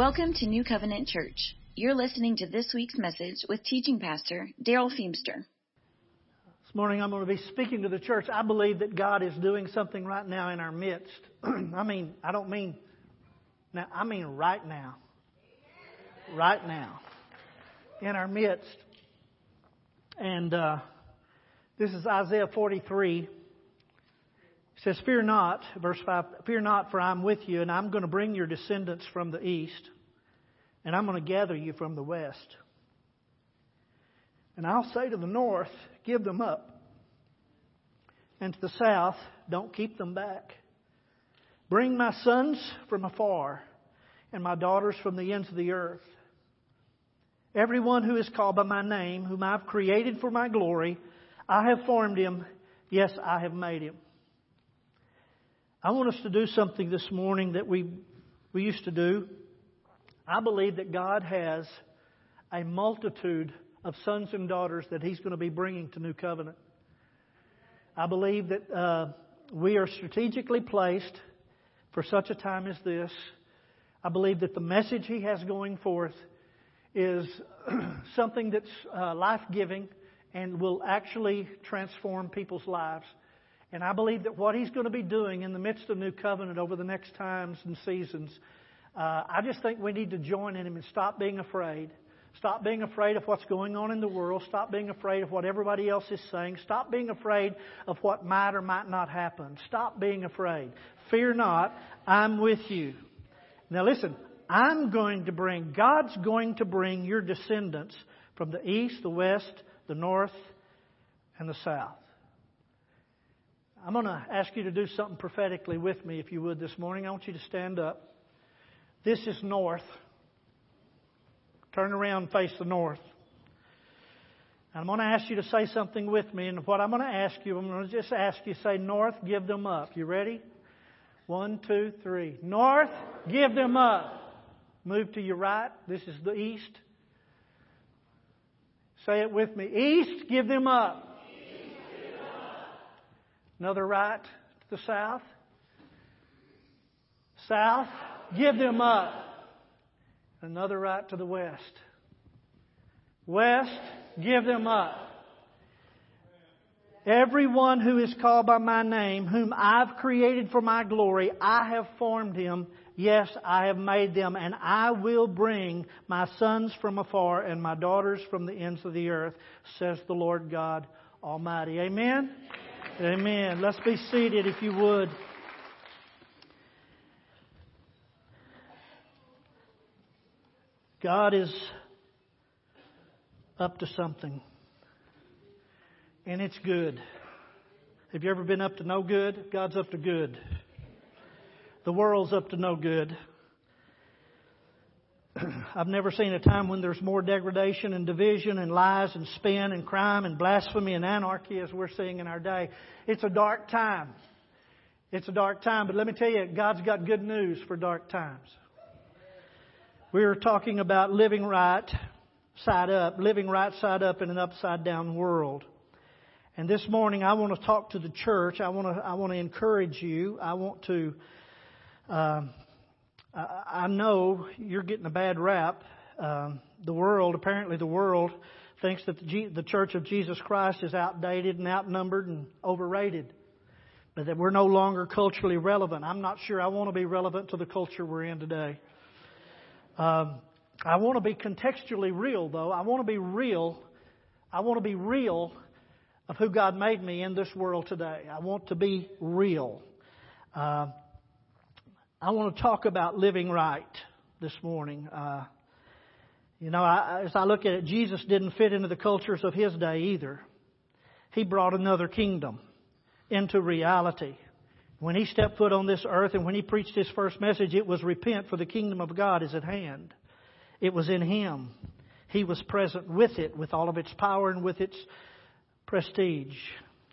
Welcome to New Covenant Church. You're listening to this week's message with teaching pastor Darrell Feemster. This morning I'm going to be speaking to the church. I believe that God is doing something right now in our midst. I mean, I don't mean now, I mean right now. Right now. In our midst. And uh, this is Isaiah 43. It says, Fear not, verse 5, Fear not, for I'm with you, and I'm going to bring your descendants from the east, and I'm going to gather you from the west. And I'll say to the north, Give them up. And to the south, Don't keep them back. Bring my sons from afar, and my daughters from the ends of the earth. Everyone who is called by my name, whom I've created for my glory, I have formed him. Yes, I have made him. I want us to do something this morning that we, we used to do. I believe that God has a multitude of sons and daughters that He's going to be bringing to New Covenant. I believe that uh, we are strategically placed for such a time as this. I believe that the message He has going forth is something that's uh, life giving and will actually transform people's lives. And I believe that what he's going to be doing in the midst of New Covenant over the next times and seasons, uh, I just think we need to join in him and stop being afraid. Stop being afraid of what's going on in the world. Stop being afraid of what everybody else is saying. Stop being afraid of what might or might not happen. Stop being afraid. Fear not, I'm with you. Now listen, I'm going to bring, God's going to bring your descendants from the east, the west, the north, and the south. I'm going to ask you to do something prophetically with me, if you would, this morning. I want you to stand up. This is north. Turn around and face the north. And I'm going to ask you to say something with me. And what I'm going to ask you, I'm going to just ask you say, North, give them up. You ready? One, two, three. North, give them up. Move to your right. This is the east. Say it with me. East, give them up. Another right to the south. South, give them up. Another right to the west. West, give them up. Everyone who is called by my name, whom I've created for my glory, I have formed him. Yes, I have made them, and I will bring my sons from afar and my daughters from the ends of the earth, says the Lord God Almighty. Amen. Amen. Let's be seated if you would. God is up to something. And it's good. Have you ever been up to no good? God's up to good. The world's up to no good. I've never seen a time when there's more degradation and division and lies and spin and crime and blasphemy and anarchy as we're seeing in our day. It's a dark time. It's a dark time, but let me tell you, God's got good news for dark times. We were talking about living right side up, living right side up in an upside down world. And this morning I want to talk to the church. I want to, I want to encourage you. I want to, um, I know you're getting a bad rap. Um, the world, apparently, the world thinks that the, G- the Church of Jesus Christ is outdated and outnumbered and overrated, but that we're no longer culturally relevant. I'm not sure I want to be relevant to the culture we're in today. Um, I want to be contextually real, though. I want to be real. I want to be real of who God made me in this world today. I want to be real. Uh, I want to talk about living right this morning. Uh, you know, I, as I look at it, Jesus didn't fit into the cultures of his day either. He brought another kingdom into reality. When he stepped foot on this earth and when he preached his first message, it was repent for the kingdom of God is at hand. It was in him. He was present with it, with all of its power and with its prestige.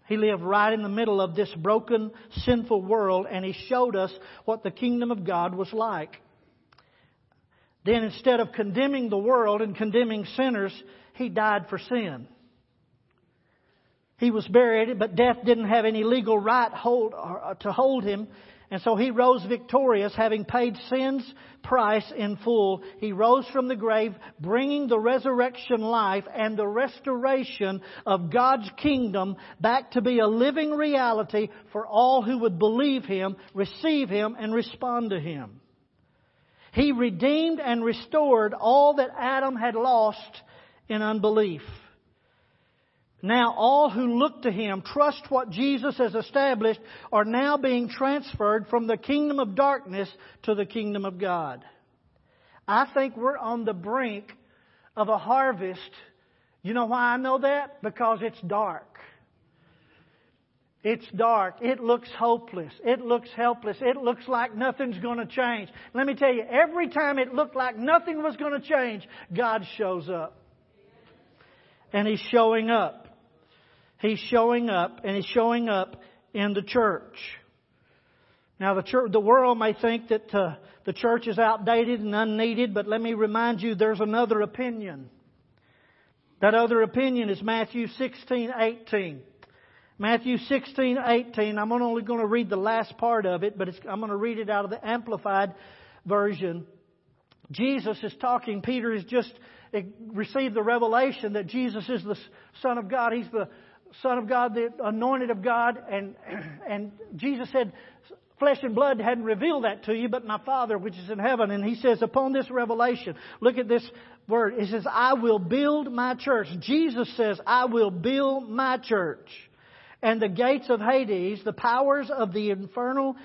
He lived right in the middle of this broken, sinful world, and He showed us what the kingdom of God was like. Then instead of condemning the world and condemning sinners, He died for sin. He was buried, but death didn't have any legal right hold, uh, to hold Him. And so he rose victorious, having paid sin's price in full. He rose from the grave, bringing the resurrection life and the restoration of God's kingdom back to be a living reality for all who would believe him, receive him, and respond to him. He redeemed and restored all that Adam had lost in unbelief. Now all who look to Him, trust what Jesus has established, are now being transferred from the kingdom of darkness to the kingdom of God. I think we're on the brink of a harvest. You know why I know that? Because it's dark. It's dark. It looks hopeless. It looks helpless. It looks like nothing's going to change. Let me tell you, every time it looked like nothing was going to change, God shows up. And He's showing up. He's showing up, and He's showing up in the church. Now, the, church, the world may think that uh, the church is outdated and unneeded, but let me remind you there's another opinion. That other opinion is Matthew 16, 18. Matthew 16, 18. I'm only going to read the last part of it, but I'm going to read it out of the Amplified Version. Jesus is talking. Peter has just received the revelation that Jesus is the Son of God. He's the Son of God, the anointed of God, and, and Jesus said, flesh and blood hadn't revealed that to you, but my Father which is in heaven. And he says, upon this revelation, look at this word. He says, I will build my church. Jesus says, I will build my church. And the gates of Hades, the powers of the infernal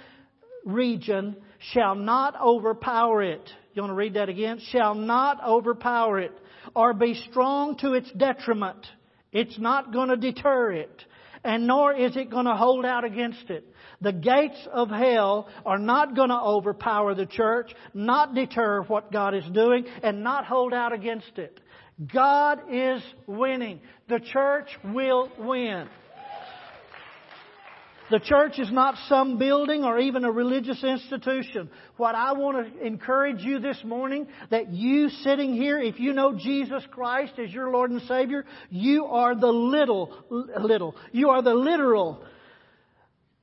region, shall not overpower it. You want to read that again? Shall not overpower it, or be strong to its detriment. It's not going to deter it, and nor is it going to hold out against it. The gates of hell are not going to overpower the church, not deter what God is doing, and not hold out against it. God is winning. The church will win. The church is not some building or even a religious institution. What I want to encourage you this morning, that you sitting here, if you know Jesus Christ as your Lord and Savior, you are the little, little, you are the literal,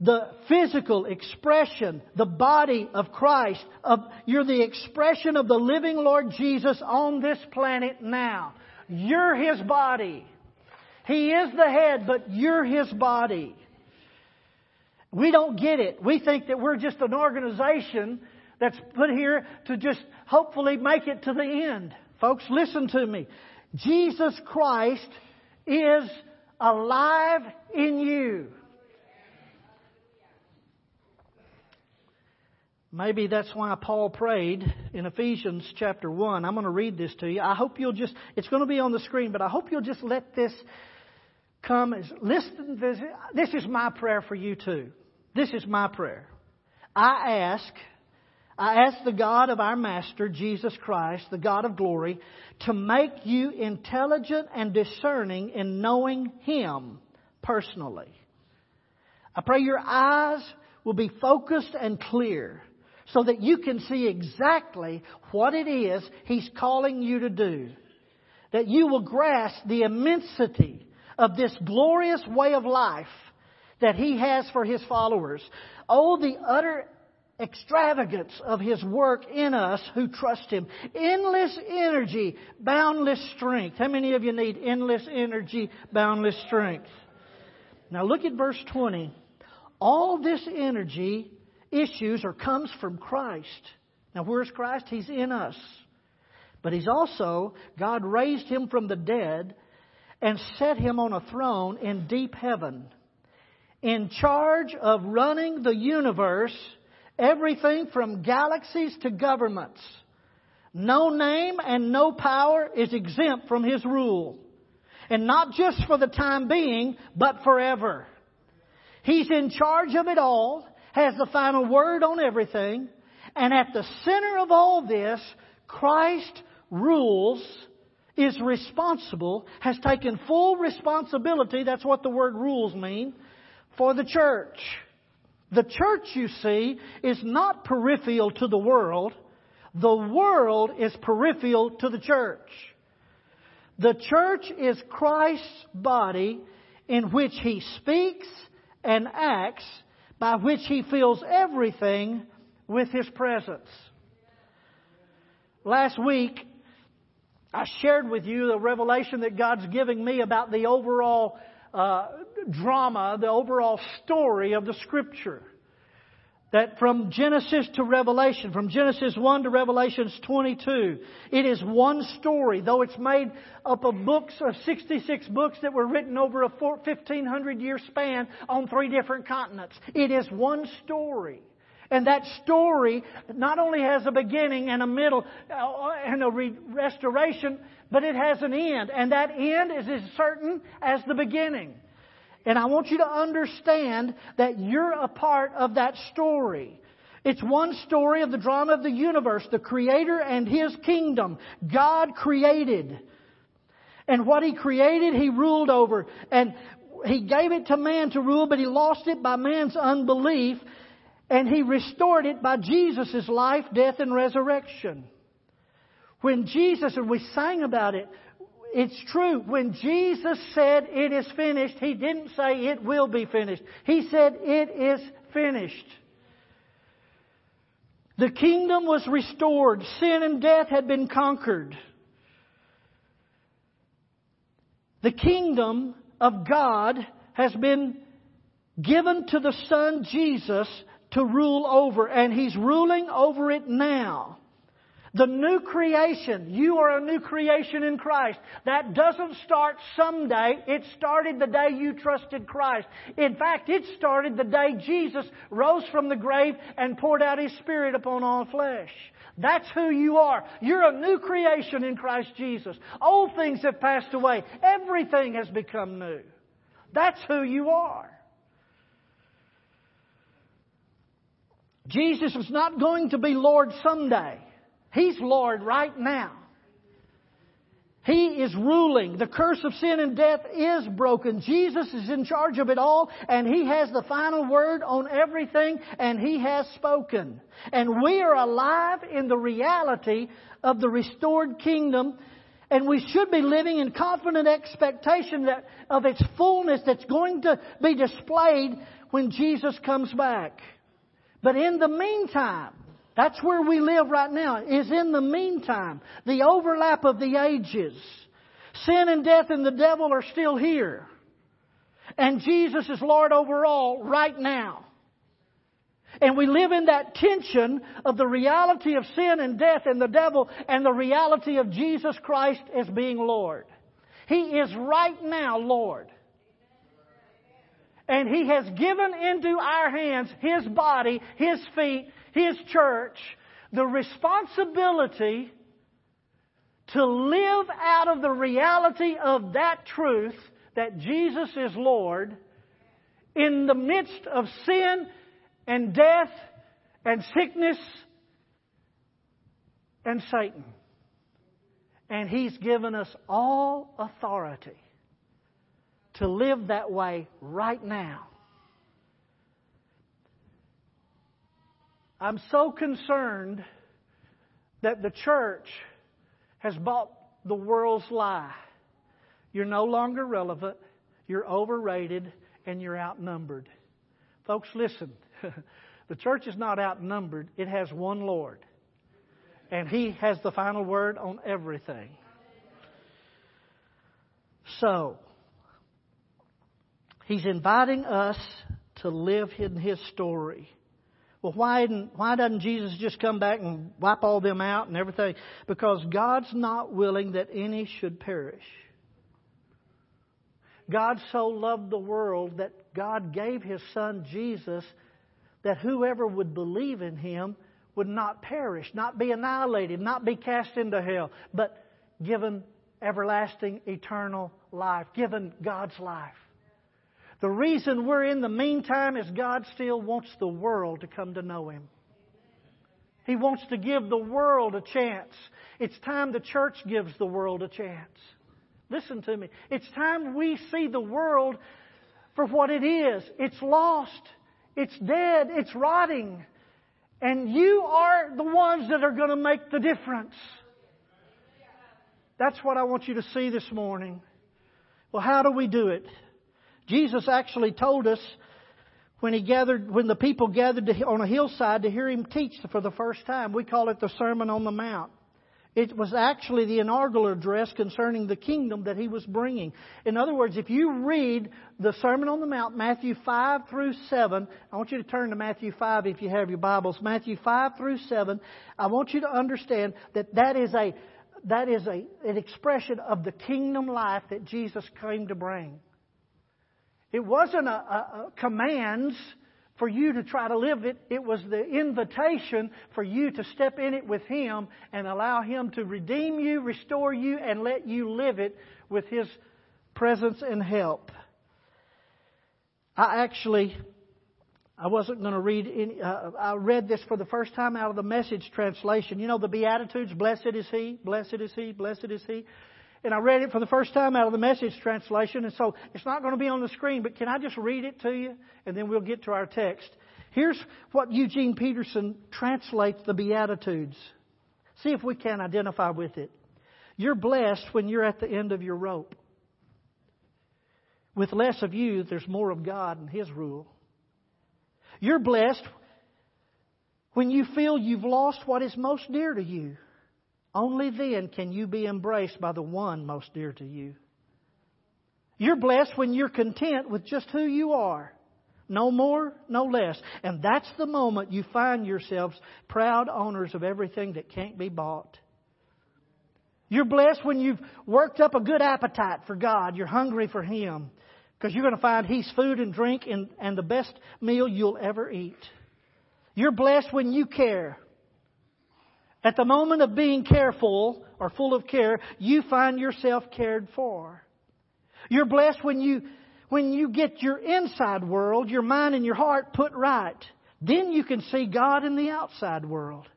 the physical expression, the body of Christ. Of, you're the expression of the living Lord Jesus on this planet now. You're His body. He is the head, but you're His body. We don't get it. We think that we're just an organization that's put here to just hopefully make it to the end. Folks, listen to me. Jesus Christ is alive in you. Maybe that's why Paul prayed in Ephesians chapter 1. I'm going to read this to you. I hope you'll just, it's going to be on the screen, but I hope you'll just let this come as, listen, this, this is my prayer for you too. This is my prayer. I ask, I ask the God of our Master, Jesus Christ, the God of glory, to make you intelligent and discerning in knowing Him personally. I pray your eyes will be focused and clear so that you can see exactly what it is He's calling you to do. That you will grasp the immensity of this glorious way of life that He has for His followers. Oh, the utter extravagance of His work in us who trust Him. Endless energy, boundless strength. How many of you need endless energy, boundless strength? Now look at verse 20. All this energy issues or comes from Christ. Now where's Christ? He's in us. But He's also, God raised Him from the dead and set Him on a throne in deep heaven in charge of running the universe, everything from galaxies to governments. No name and no power is exempt from His rule. And not just for the time being, but forever. He's in charge of it all, has the final word on everything, and at the center of all this, Christ rules, is responsible, has taken full responsibility, that's what the word rules mean, for the church. The church, you see, is not peripheral to the world. The world is peripheral to the church. The church is Christ's body in which he speaks and acts by which He fills everything with His presence. Last week, I shared with you the revelation that God's giving me about the overall uh, drama, the overall story of the Scripture. That from Genesis to Revelation, from Genesis 1 to Revelations 22, it is one story, though it's made up of books, of 66 books that were written over a 1500 year span on three different continents. It is one story. And that story not only has a beginning and a middle uh, and a restoration, but it has an end. And that end is as certain as the beginning. And I want you to understand that you're a part of that story. It's one story of the drama of the universe, the Creator and His kingdom. God created. And what He created, He ruled over. And He gave it to man to rule, but He lost it by man's unbelief. And He restored it by Jesus' life, death, and resurrection. When Jesus, and we sang about it, it's true. When Jesus said it is finished, He didn't say it will be finished. He said it is finished. The kingdom was restored. Sin and death had been conquered. The kingdom of God has been given to the Son Jesus to rule over, and He's ruling over it now. The new creation, you are a new creation in Christ. That doesn't start someday. It started the day you trusted Christ. In fact, it started the day Jesus rose from the grave and poured out His Spirit upon all flesh. That's who you are. You're a new creation in Christ Jesus. Old things have passed away. Everything has become new. That's who you are. Jesus is not going to be Lord someday. He's Lord right now. He is ruling. The curse of sin and death is broken. Jesus is in charge of it all, and He has the final word on everything, and He has spoken. And we are alive in the reality of the restored kingdom, and we should be living in confident expectation that, of its fullness that's going to be displayed when Jesus comes back. But in the meantime, that's where we live right now, is in the meantime, the overlap of the ages. Sin and death and the devil are still here. And Jesus is Lord over all right now. And we live in that tension of the reality of sin and death and the devil and the reality of Jesus Christ as being Lord. He is right now Lord. And He has given into our hands His body, His feet, his church the responsibility to live out of the reality of that truth that Jesus is Lord in the midst of sin and death and sickness and Satan. And He's given us all authority to live that way right now. I'm so concerned that the church has bought the world's lie. You're no longer relevant, you're overrated, and you're outnumbered. Folks, listen. the church is not outnumbered, it has one Lord. And He has the final word on everything. So, He's inviting us to live in His story. Well, why, why doesn't Jesus just come back and wipe all them out and everything? Because God's not willing that any should perish. God so loved the world that God gave His Son Jesus that whoever would believe in Him would not perish, not be annihilated, not be cast into hell, but given everlasting, eternal life, given God's life. The reason we're in the meantime is God still wants the world to come to know Him. He wants to give the world a chance. It's time the church gives the world a chance. Listen to me. It's time we see the world for what it is. It's lost. It's dead. It's rotting. And you are the ones that are going to make the difference. That's what I want you to see this morning. Well, how do we do it? Jesus actually told us when he gathered, when the people gathered on a hillside to hear him teach for the first time. We call it the Sermon on the Mount. It was actually the inaugural address concerning the kingdom that he was bringing. In other words, if you read the Sermon on the Mount, Matthew 5 through 7, I want you to turn to Matthew 5 if you have your Bibles. Matthew 5 through 7, I want you to understand that that is a, that is a, an expression of the kingdom life that Jesus came to bring. It wasn't a, a, a commands for you to try to live it. It was the invitation for you to step in it with Him and allow Him to redeem you, restore you, and let you live it with His presence and help. I actually, I wasn't going to read any, uh, I read this for the first time out of the message translation. You know the Beatitudes, blessed is He, blessed is He, blessed is He. And I read it for the first time out of the message translation, and so it's not going to be on the screen, but can I just read it to you? And then we'll get to our text. Here's what Eugene Peterson translates the Beatitudes. See if we can identify with it. You're blessed when you're at the end of your rope. With less of you, there's more of God and His rule. You're blessed when you feel you've lost what is most dear to you. Only then can you be embraced by the one most dear to you. You're blessed when you're content with just who you are. No more, no less. And that's the moment you find yourselves proud owners of everything that can't be bought. You're blessed when you've worked up a good appetite for God. You're hungry for Him. Because you're going to find He's food and drink and, and the best meal you'll ever eat. You're blessed when you care. At the moment of being careful or full of care, you find yourself cared for. You're blessed when you, when you get your inside world, your mind and your heart put right. Then you can see God in the outside world.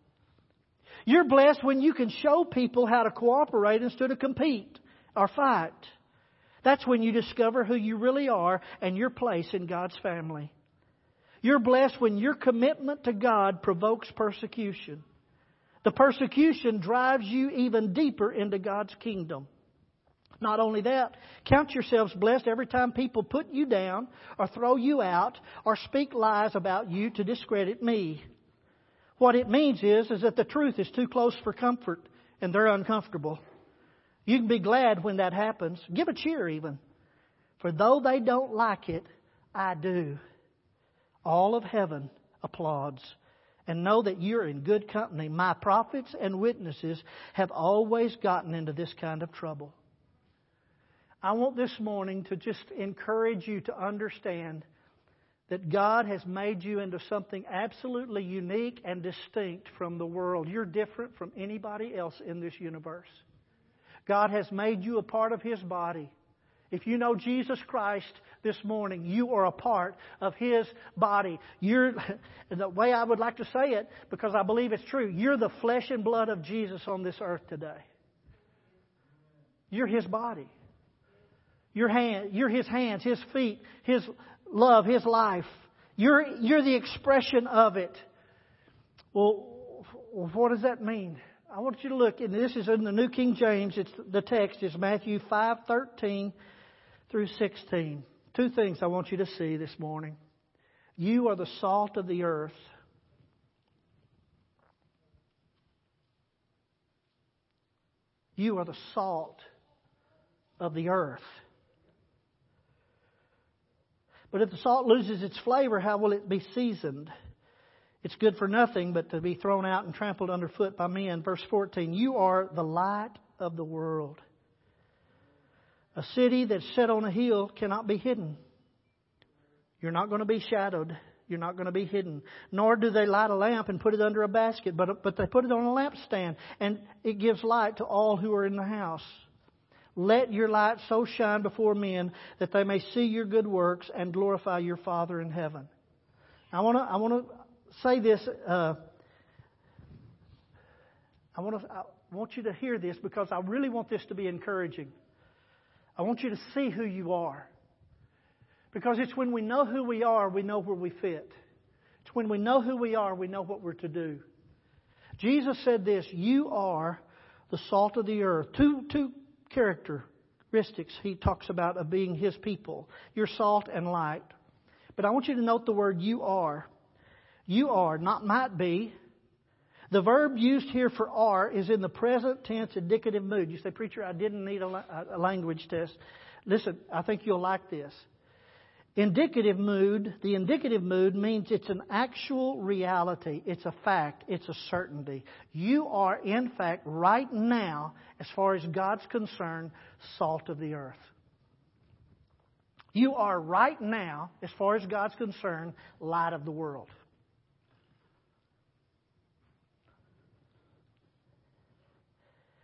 You're blessed when you can show people how to cooperate instead of compete or fight. That's when you discover who you really are and your place in God's family. You're blessed when your commitment to God provokes persecution. The persecution drives you even deeper into God's kingdom. Not only that, count yourselves blessed every time people put you down or throw you out or speak lies about you to discredit me. What it means is, is that the truth is too close for comfort and they're uncomfortable. You can be glad when that happens. Give a cheer even. For though they don't like it, I do. All of heaven applauds and know that you're in good company. My prophets and witnesses have always gotten into this kind of trouble. I want this morning to just encourage you to understand that God has made you into something absolutely unique and distinct from the world. You're different from anybody else in this universe. God has made you a part of His body. If you know Jesus Christ this morning, you are a part of His body. You're, the way I would like to say it, because I believe it's true, you're the flesh and blood of Jesus on this earth today. You're His body. Your hand, you're His hands, His feet, His love, His life. You're, you're the expression of it. Well, what does that mean? I want you to look, and this is in the New King James. It's the text is Matthew five thirteen through 16. Two things I want you to see this morning. You are the salt of the earth. You are the salt of the earth. But if the salt loses its flavor, how will it be seasoned? It's good for nothing but to be thrown out and trampled underfoot by men. Verse 14 You are the light of the world. A city that's set on a hill cannot be hidden. You're not going to be shadowed. You're not going to be hidden. Nor do they light a lamp and put it under a basket, but, but they put it on a lampstand, and it gives light to all who are in the house. Let your light so shine before men that they may see your good works and glorify your Father in heaven. I want to I want to say this. Uh, I want to I want you to hear this because I really want this to be encouraging. I want you to see who you are. Because it's when we know who we are, we know where we fit. It's when we know who we are, we know what we're to do. Jesus said this You are the salt of the earth. Two, two characteristics he talks about of being his people. You're salt and light. But I want you to note the word you are. You are, not might be. The verb used here for are is in the present tense indicative mood. You say, Preacher, I didn't need a, a language test. Listen, I think you'll like this. Indicative mood, the indicative mood means it's an actual reality. It's a fact. It's a certainty. You are, in fact, right now, as far as God's concerned, salt of the earth. You are right now, as far as God's concerned, light of the world.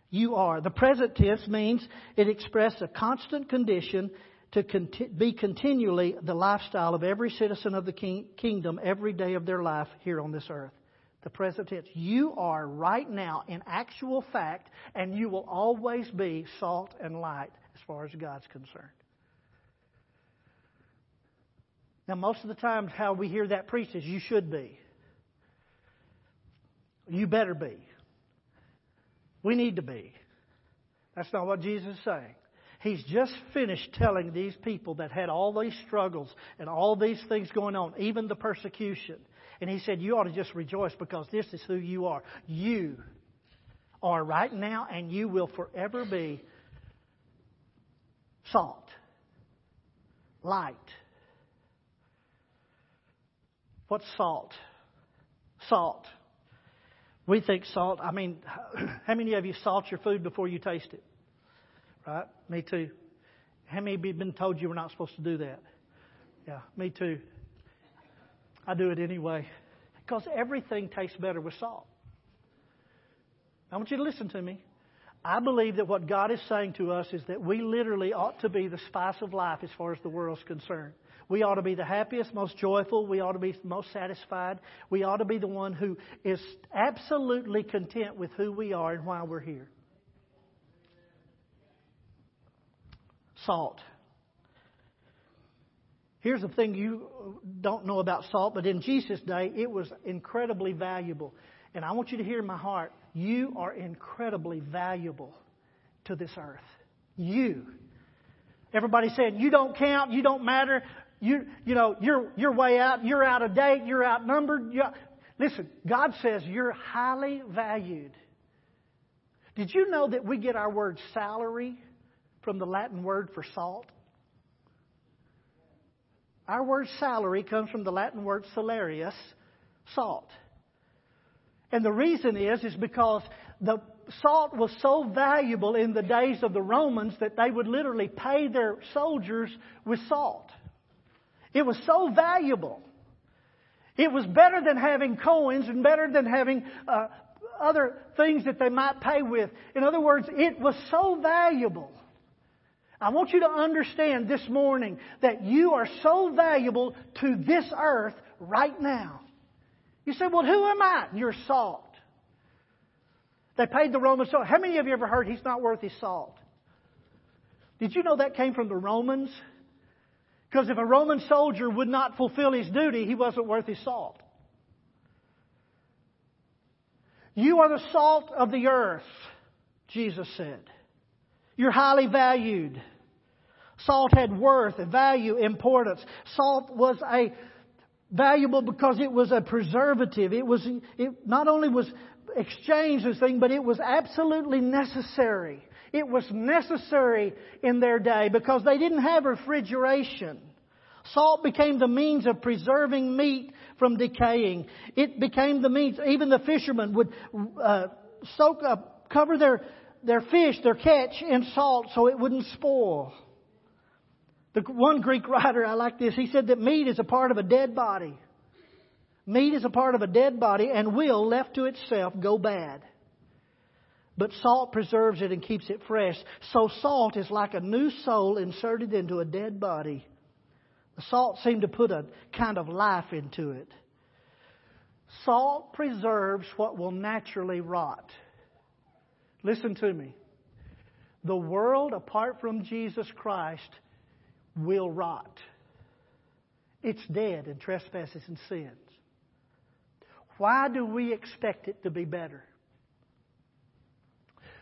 You are. The present tense means it expresses a constant condition to conti- be continually the lifestyle of every citizen of the king- kingdom every day of their life here on this earth. The present tense. You are right now in actual fact, and you will always be salt and light as far as God's concerned. Now, most of the times, how we hear that preached is you should be. You better be. We need to be. That's not what Jesus is saying. He's just finished telling these people that had all these struggles and all these things going on, even the persecution. And he said, You ought to just rejoice because this is who you are. You are right now, and you will forever be salt, light. What's salt? Salt. We think salt, I mean, how many of you salt your food before you taste it? Right? Me too. How many of you been told you were not supposed to do that? Yeah, me too. I do it anyway. Because everything tastes better with salt. I want you to listen to me. I believe that what God is saying to us is that we literally ought to be the spice of life as far as the world's concerned. We ought to be the happiest, most joyful. We ought to be most satisfied. We ought to be the one who is absolutely content with who we are and why we're here. Salt. Here's the thing you don't know about salt, but in Jesus' day, it was incredibly valuable. And I want you to hear my heart. You are incredibly valuable to this earth. You. Everybody said, you don't count, you don't matter you, you know, you're, you're way out, you're out of date, you're outnumbered. You're, listen, God says you're highly valued. Did you know that we get our word salary from the Latin word for salt? Our word salary comes from the Latin word salarius, salt. And the reason is, is because the salt was so valuable in the days of the Romans that they would literally pay their soldiers with salt. It was so valuable. It was better than having coins and better than having uh, other things that they might pay with. In other words, it was so valuable. I want you to understand this morning that you are so valuable to this earth right now. You say, well, who am I? You're salt. They paid the Romans salt. How many of you ever heard he's not worth his salt? Did you know that came from the Romans? Because if a Roman soldier would not fulfill his duty, he wasn't worth his salt. You are the salt of the earth, Jesus said. You're highly valued. Salt had worth, value, importance. Salt was a valuable because it was a preservative. It was it not only was exchanged as thing, but it was absolutely necessary. It was necessary in their day because they didn't have refrigeration. Salt became the means of preserving meat from decaying. It became the means, even the fishermen would uh, soak up, cover their, their fish, their catch in salt so it wouldn't spoil. The one Greek writer, I like this, he said that meat is a part of a dead body. Meat is a part of a dead body and will, left to itself, go bad but salt preserves it and keeps it fresh. So salt is like a new soul inserted into a dead body. The salt seemed to put a kind of life into it. Salt preserves what will naturally rot. Listen to me. The world, apart from Jesus Christ, will rot. It's dead in trespasses and sins. Why do we expect it to be better?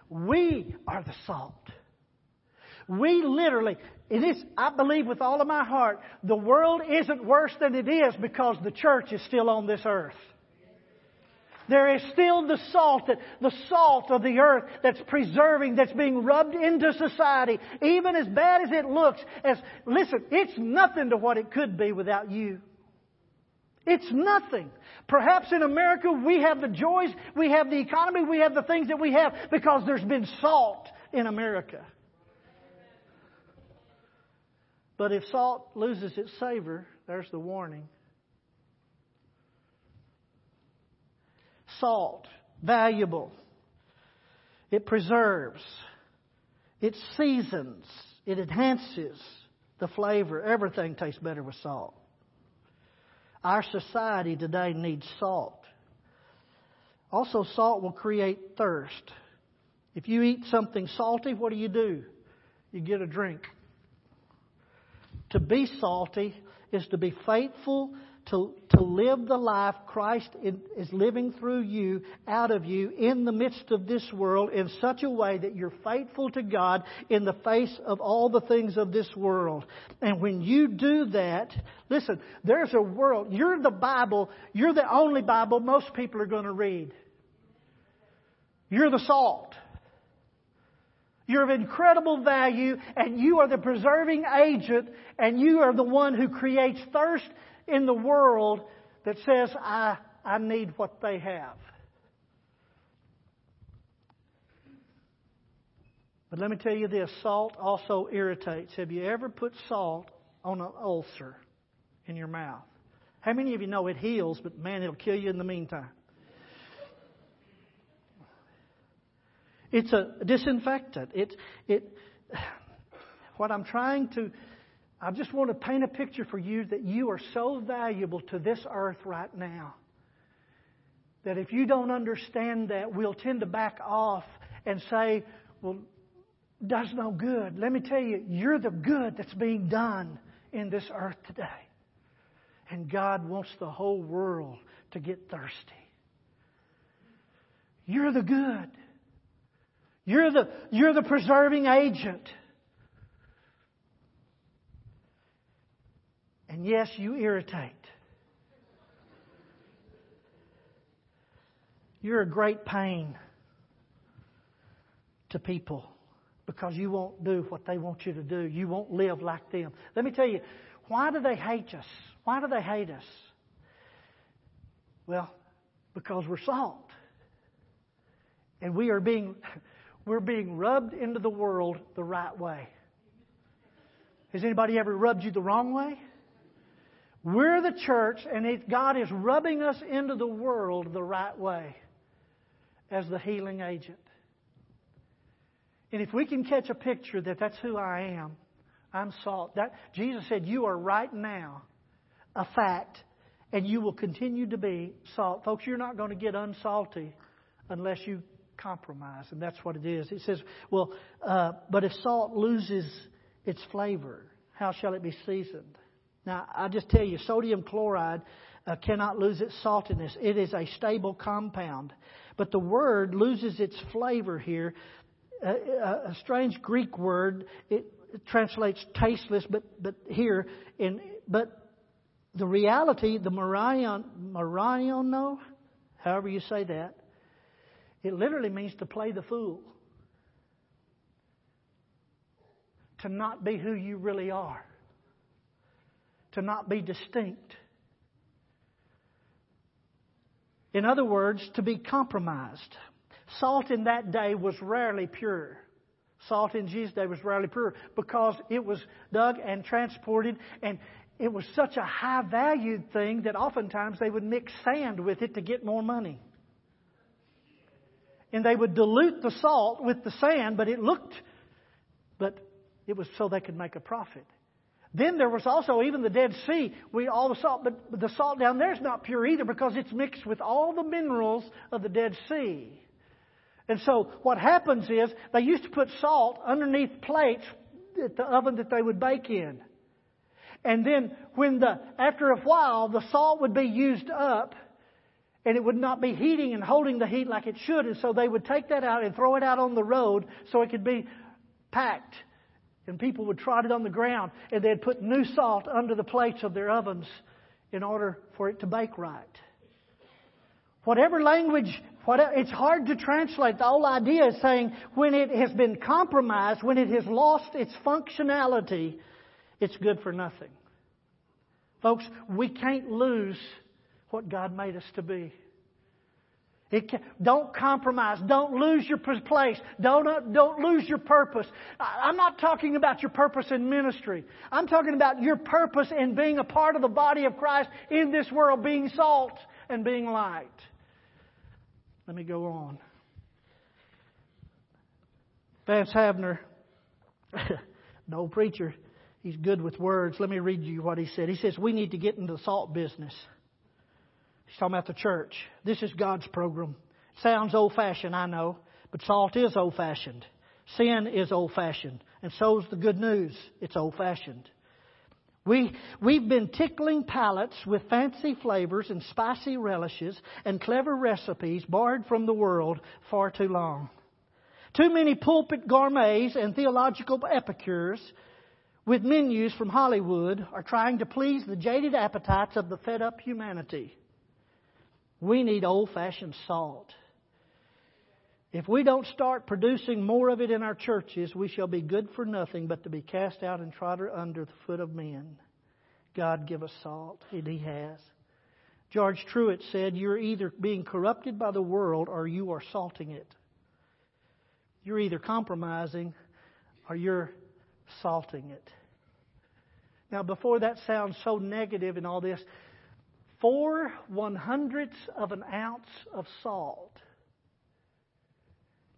We are the salt. We literally, it is, I believe with all of my heart, the world isn't worse than it is because the church is still on this earth. There is still the salt, the salt of the earth that's preserving, that's being rubbed into society. Even as bad as it looks, as, listen, it's nothing to what it could be without you. It's nothing. Perhaps in America we have the joys, we have the economy, we have the things that we have because there's been salt in America. But if salt loses its savor, there's the warning. Salt, valuable. It preserves. It seasons. It enhances the flavor. Everything tastes better with salt. Our society today needs salt. Also, salt will create thirst. If you eat something salty, what do you do? You get a drink. To be salty is to be faithful to, to live the life Christ is living through you, out of you, in the midst of this world, in such a way that you're faithful to God in the face of all the things of this world. And when you do that, listen, there's a world. You're the Bible. You're the only Bible most people are going to read. You're the salt. You're of incredible value, and you are the preserving agent, and you are the one who creates thirst in the world that says, I, I need what they have. But let me tell you this salt also irritates. Have you ever put salt on an ulcer in your mouth? How many of you know it heals, but man, it'll kill you in the meantime? It's a disinfectant. It, it, what I'm trying to I just want to paint a picture for you that you are so valuable to this earth right now that if you don't understand that, we'll tend to back off and say, well, does no good. Let me tell you, you're the good that's being done in this earth today. And God wants the whole world to get thirsty. You're the good. You're the, you're the preserving agent. And yes, you irritate. You're a great pain to people because you won't do what they want you to do. You won't live like them. Let me tell you, why do they hate us? Why do they hate us? Well, because we're salt. And we are being we're being rubbed into the world the right way. Has anybody ever rubbed you the wrong way? We're the church, and it, God is rubbing us into the world the right way as the healing agent. And if we can catch a picture that that's who I am, I'm salt. That, Jesus said, You are right now a fact, and you will continue to be salt. Folks, you're not going to get unsalty unless you compromise, and that's what it is. It says, Well, uh, but if salt loses its flavor, how shall it be seasoned? Now, I just tell you, sodium chloride uh, cannot lose its saltiness. It is a stable compound. But the word loses its flavor here. A strange Greek word. It, it translates tasteless, but but here in but the reality, the Marion, Mariono, however you say that, it literally means to play the fool. To not be who you really are to not be distinct. In other words, to be compromised. Salt in that day was rarely pure. Salt in Jesus' day was rarely pure because it was dug and transported, and it was such a high valued thing that oftentimes they would mix sand with it to get more money. And they would dilute the salt with the sand, but it looked, but it was so they could make a profit. Then there was also even the Dead Sea. We all the salt, but the salt down there is not pure either because it's mixed with all the minerals of the Dead Sea. And so what happens is they used to put salt underneath plates at the oven that they would bake in. And then when the after a while the salt would be used up and it would not be heating and holding the heat like it should and so they would take that out and throw it out on the road so it could be packed And people would trot it on the ground and they'd put new salt under the plates of their ovens in order for it to bake right. Whatever language, whatever, it's hard to translate. The whole idea is saying when it has been compromised, when it has lost its functionality, it's good for nothing. Folks, we can't lose what God made us to be. Can, don't compromise. Don't lose your place. Don't, uh, don't lose your purpose. I'm not talking about your purpose in ministry. I'm talking about your purpose in being a part of the body of Christ in this world, being salt and being light. Let me go on. Vance Havner, no preacher, he's good with words. Let me read you what he said. He says, We need to get into the salt business. He's talking about the church. This is God's program. Sounds old fashioned, I know, but salt is old fashioned. Sin is old fashioned. And so's the good news. It's old fashioned. We, we've been tickling palates with fancy flavors and spicy relishes and clever recipes borrowed from the world far too long. Too many pulpit gourmets and theological epicures with menus from Hollywood are trying to please the jaded appetites of the fed up humanity. We need old fashioned salt. If we don't start producing more of it in our churches, we shall be good for nothing but to be cast out and trodden under the foot of men. God give us salt, and He has. George Truett said, You're either being corrupted by the world or you are salting it. You're either compromising or you're salting it. Now, before that sounds so negative and all this, four one hundredths of an ounce of salt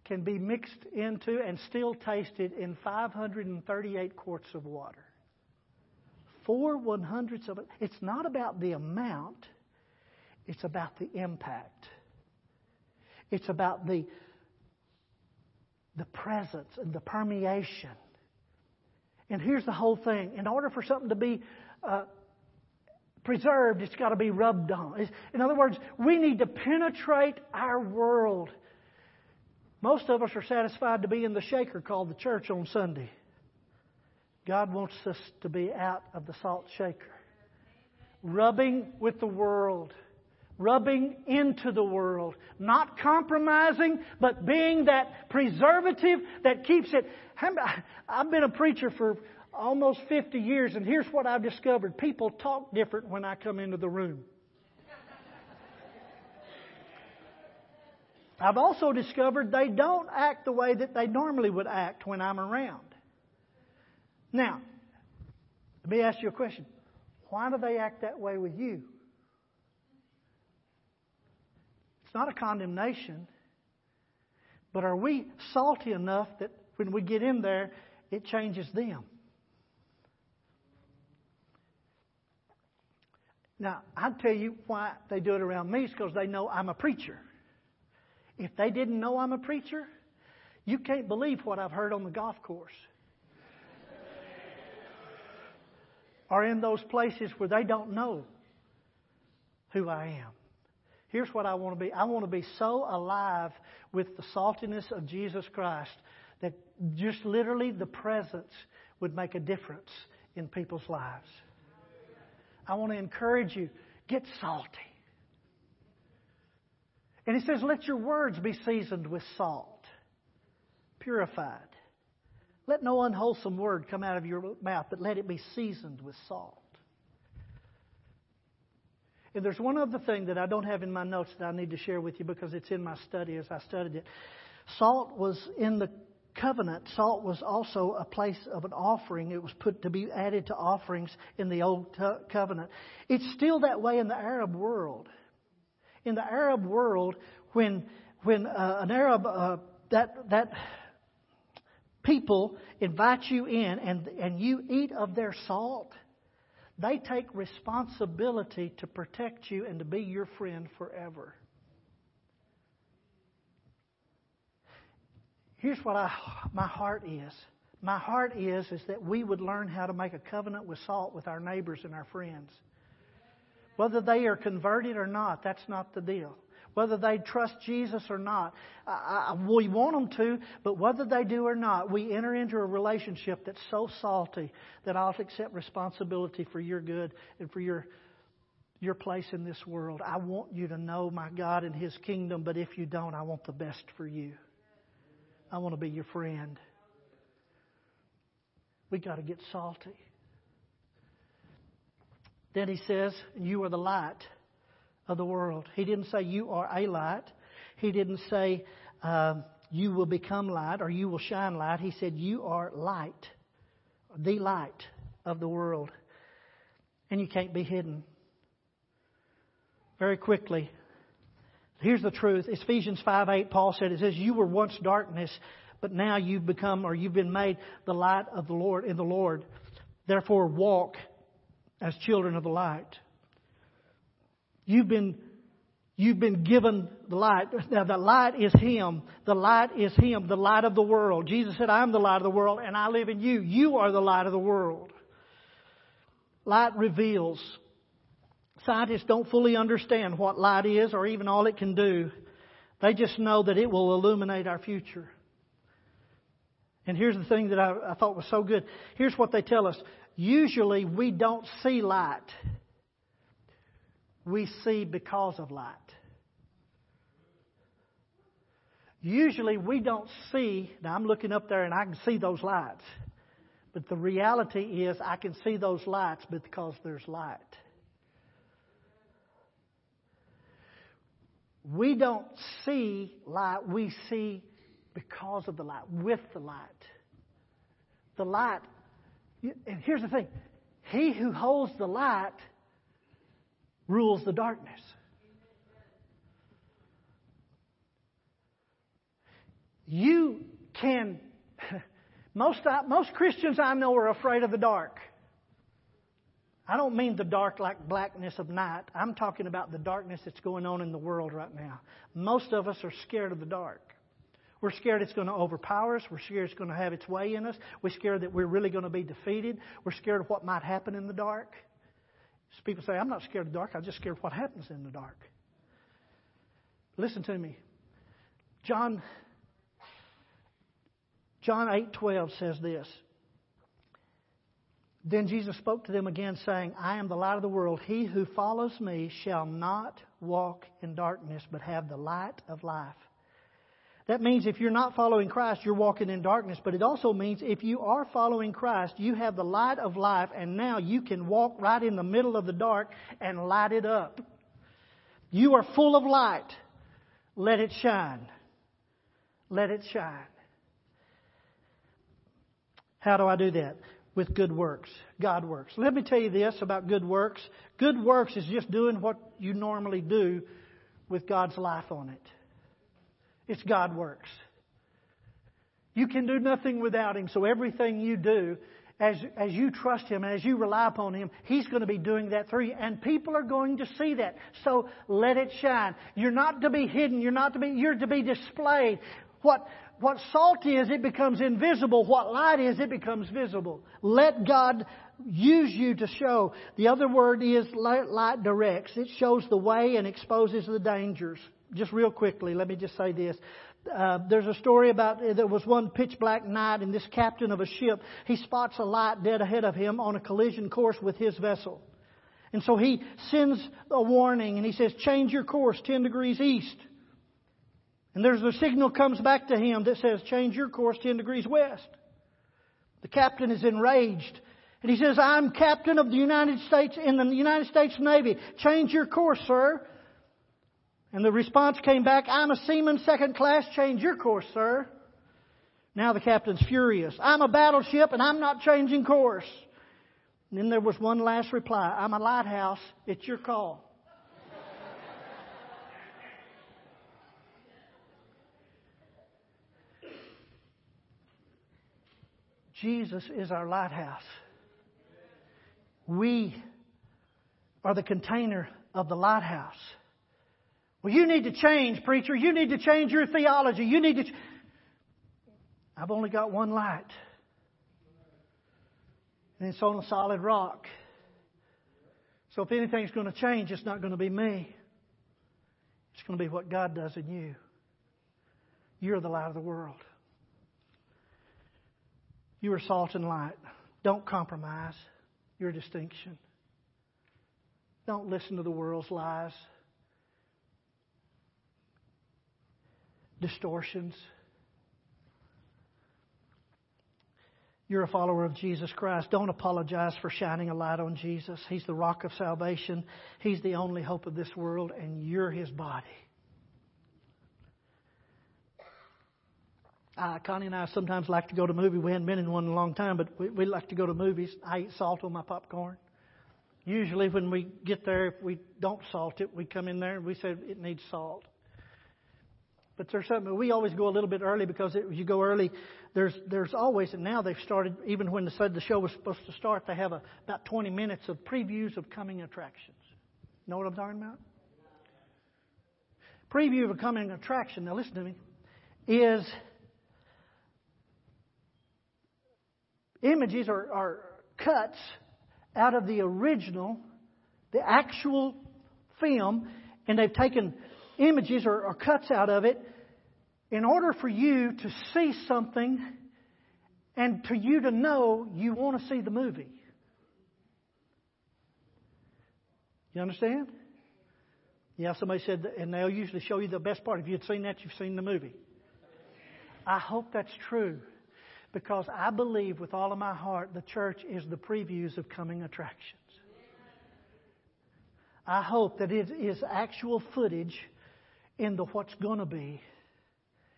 can be mixed into and still tasted in 538 quarts of water. Four one hundredths of it. It's not about the amount, it's about the impact. It's about the, the presence and the permeation. And here's the whole thing. In order for something to be uh, preserved, it's got to be rubbed on. In other words, we need to penetrate our world. Most of us are satisfied to be in the shaker called the church on Sunday. God wants us to be out of the salt shaker, rubbing with the world, rubbing into the world, not compromising, but being that preservative that keeps it. I've been a preacher for almost 50 years, and here's what I've discovered people talk different when I come into the room. I've also discovered they don't act the way that they normally would act when I'm around. Now, let me ask you a question. Why do they act that way with you? It's not a condemnation, but are we salty enough that when we get in there, it changes them? Now, I'll tell you why they do it around me is because they know I'm a preacher. If they didn't know I'm a preacher, you can't believe what I've heard on the golf course. or in those places where they don't know who I am. Here's what I want to be I want to be so alive with the saltiness of Jesus Christ that just literally the presence would make a difference in people's lives. I want to encourage you get salty. And he says, let your words be seasoned with salt, purified. Let no unwholesome word come out of your mouth, but let it be seasoned with salt. And there's one other thing that I don't have in my notes that I need to share with you because it's in my study as I studied it. Salt was in the covenant. Salt was also a place of an offering. It was put to be added to offerings in the old covenant. It's still that way in the Arab world. In the Arab world, when when uh, an Arab uh, that that people invite you in and, and you eat of their salt, they take responsibility to protect you and to be your friend forever. Here's what I, my heart is. My heart is is that we would learn how to make a covenant with salt with our neighbors and our friends. Whether they are converted or not, that's not the deal. whether they trust Jesus or not. I, I, we want them to, but whether they do or not, we enter into a relationship that's so salty that I'll accept responsibility for your good and for your your place in this world. I want you to know my God and His kingdom, but if you don't, I want the best for you. I want to be your friend. We got to get salty. Then he says, You are the light of the world. He didn't say you are a light. He didn't say um, you will become light or you will shine light. He said you are light, the light of the world. And you can't be hidden. Very quickly, here's the truth. Ephesians 5 8, Paul said, it says, You were once darkness, but now you've become or you've been made the light of the Lord in the Lord. Therefore, walk as children of the light. You've been, you've been given the light. Now the light is Him. The light is Him, the light of the world. Jesus said, I'm the light of the world and I live in you. You are the light of the world. Light reveals. Scientists don't fully understand what light is or even all it can do. They just know that it will illuminate our future. And here's the thing that I, I thought was so good. Here's what they tell us. Usually we don't see light. We see because of light. Usually we don't see, now I'm looking up there and I can see those lights. But the reality is I can see those lights because there's light. We don't see light, we see because of the light, with the light. The light and here's the thing He who holds the light rules the darkness. You can, most, most Christians I know are afraid of the dark. I don't mean the dark like blackness of night. I'm talking about the darkness that's going on in the world right now. Most of us are scared of the dark. We're scared it's going to overpower us. We're scared it's going to have its way in us. We're scared that we're really going to be defeated. We're scared of what might happen in the dark. People say, I'm not scared of the dark. I'm just scared of what happens in the dark. Listen to me. John John 8:12 says this. Then Jesus spoke to them again saying, I am the light of the world. He who follows me shall not walk in darkness but have the light of life. That means if you're not following Christ, you're walking in darkness. But it also means if you are following Christ, you have the light of life, and now you can walk right in the middle of the dark and light it up. You are full of light. Let it shine. Let it shine. How do I do that? With good works. God works. Let me tell you this about good works. Good works is just doing what you normally do with God's life on it. It's God works. You can do nothing without Him, so everything you do, as, as you trust Him, and as you rely upon Him, He's going to be doing that through you. And people are going to see that. So let it shine. You're not to be hidden. You're not to be, you're to be displayed. What, what salt is, it becomes invisible. What light is, it becomes visible. Let God use you to show. The other word is light, directs. It shows the way and exposes the dangers just real quickly, let me just say this. Uh, there's a story about there was one pitch black night, and this captain of a ship he spots a light dead ahead of him on a collision course with his vessel, and so he sends a warning and he says, "Change your course 10 degrees east." And there's a signal comes back to him that says, "Change your course 10 degrees west." The captain is enraged. And he says, I'm captain of the United States in the United States Navy. Change your course, sir. And the response came back, I'm a seaman second class, change your course, sir. Now the captain's furious. I'm a battleship and I'm not changing course. And then there was one last reply. I'm a lighthouse. It's your call. Jesus is our lighthouse. We are the container of the lighthouse. Well, you need to change, preacher. You need to change your theology. You need to. Ch- I've only got one light. And it's on a solid rock. So if anything's going to change, it's not going to be me. It's going to be what God does in you. You're the light of the world. You are salt and light. Don't compromise your distinction. Don't listen to the world's lies, distortions. You're a follower of Jesus Christ. Don't apologize for shining a light on Jesus. He's the rock of salvation. He's the only hope of this world, and you're his body. Uh, Connie and I sometimes like to go to movies. We hadn't been in one in a long time, but we, we like to go to movies. I eat salt on my popcorn. Usually, when we get there, if we don't salt it, we come in there and we say it needs salt. But there's something we always go a little bit early because it, you go early. There's there's always and now they've started even when they said the show was supposed to start, they have a, about 20 minutes of previews of coming attractions. Know what I'm talking about? Preview of a coming attraction. Now listen to me. Is images are, or cuts out of the original, the actual film, and they've taken images or, or cuts out of it in order for you to see something and for you to know you want to see the movie. You understand? Yeah, somebody said, and they'll usually show you the best part. If you'd seen that, you've seen the movie. I hope that's true because I believe with all of my heart the church is the previews of coming attractions. I hope that it is actual footage in the what's going to be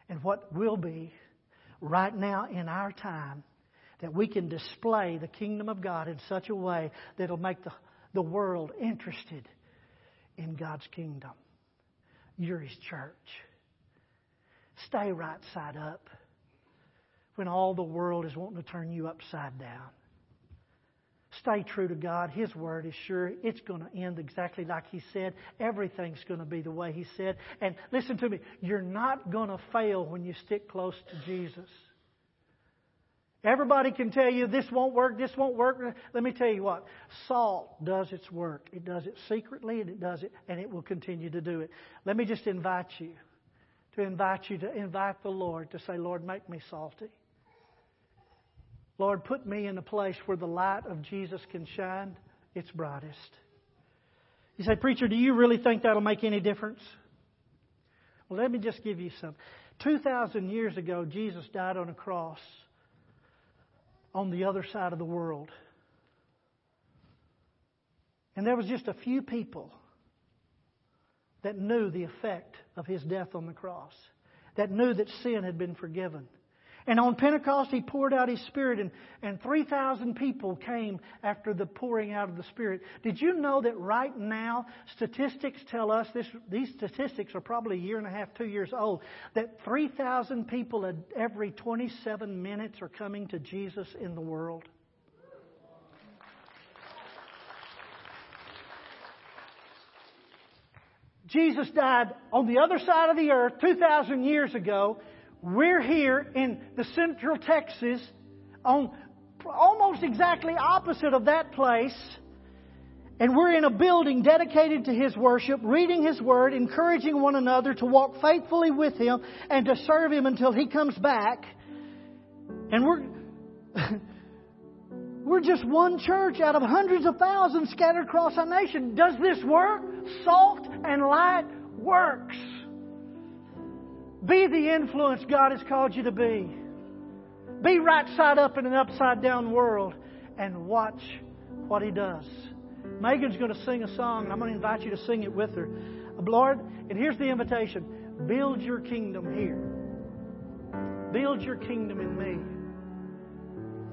and what will be right now in our time that we can display the kingdom of God in such a way that it'll make the, the world interested in God's kingdom. You're His church. Stay right side up when all the world is wanting to turn you upside down. Stay true to God. His word is sure. It's going to end exactly like He said. Everything's going to be the way He said. And listen to me, you're not going to fail when you stick close to Jesus. Everybody can tell you this won't work, this won't work. Let me tell you what. Salt does its work. It does it secretly and it does it and it will continue to do it. Let me just invite you to invite you to invite the Lord to say, Lord, make me salty. Lord, put me in a place where the light of Jesus can shine its brightest. You say, Preacher, do you really think that'll make any difference? Well, let me just give you some. 2,000 years ago, Jesus died on a cross on the other side of the world. And there was just a few people that knew the effect of his death on the cross, that knew that sin had been forgiven. And on Pentecost, he poured out his Spirit, and, and 3,000 people came after the pouring out of the Spirit. Did you know that right now, statistics tell us, this, these statistics are probably a year and a half, two years old, that 3,000 people every 27 minutes are coming to Jesus in the world? Jesus died on the other side of the earth 2,000 years ago we're here in the central Texas on almost exactly opposite of that place. And we're in a building dedicated to His worship, reading His Word, encouraging one another to walk faithfully with Him and to serve Him until He comes back. And we're, we're just one church out of hundreds of thousands scattered across our nation. Does this work? Salt and light works. Be the influence God has called you to be. Be right side up in an upside down world and watch what He does. Megan's going to sing a song, and I'm going to invite you to sing it with her. Lord, and here's the invitation build your kingdom here. Build your kingdom in me.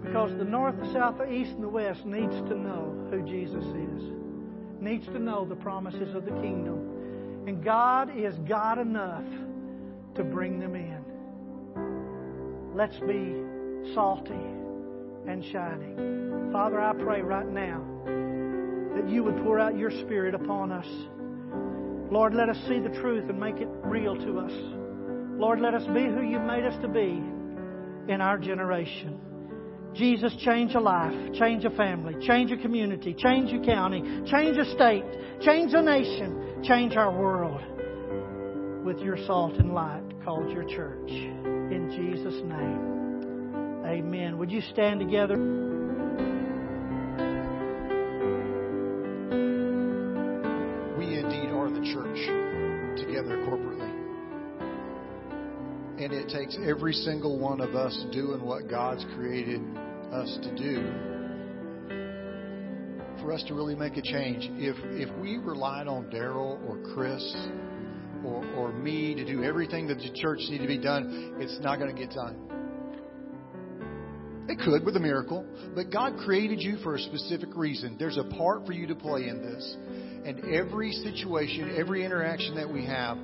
Because the north, the south, the east, and the west needs to know who Jesus is, needs to know the promises of the kingdom. And God is God enough to bring them in. Let's be salty and shining. Father, I pray right now that you would pour out your Spirit upon us. Lord, let us see the truth and make it real to us. Lord, let us be who you've made us to be in our generation. Jesus, change a life, change a family, change a community, change a county, change a state, change a nation, change our world. With your salt and light called your church. In Jesus' name, amen. Would you stand together? We indeed are the church together corporately. And it takes every single one of us doing what God's created us to do for us to really make a change. If if we relied on Darrell or Chris or, or me to do everything that the church needs to be done, it's not going to get done. It could with a miracle, but God created you for a specific reason. There's a part for you to play in this. And every situation, every interaction that we have,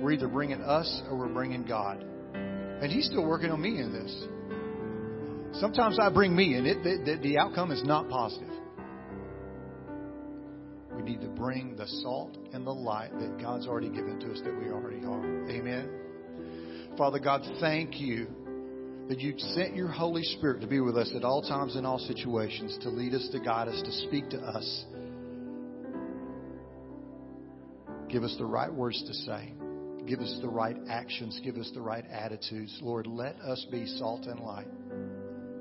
we're either bringing us or we're bringing God. And He's still working on me in this. Sometimes I bring me, and it, the, the outcome is not positive. Bring the salt and the light that God's already given to us that we already are. Amen. Father God, thank you that you sent your Holy Spirit to be with us at all times in all situations, to lead us, to guide us, to speak to us. Give us the right words to say. Give us the right actions. Give us the right attitudes. Lord, let us be salt and light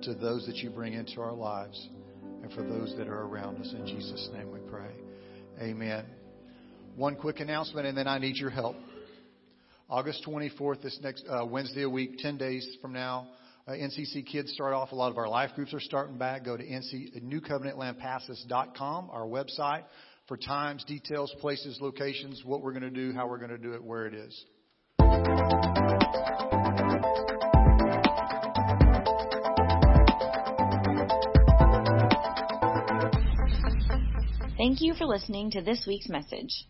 to those that you bring into our lives and for those that are around us. In Jesus' name we. Amen. One quick announcement, and then I need your help. August 24th, this next uh, Wednesday a week, 10 days from now, uh, NCC kids start off. A lot of our life groups are starting back. Go to NC, newcovenantlampasas.com, our website, for times, details, places, locations, what we're going to do, how we're going to do it, where it is. Thank you for listening to this week's message.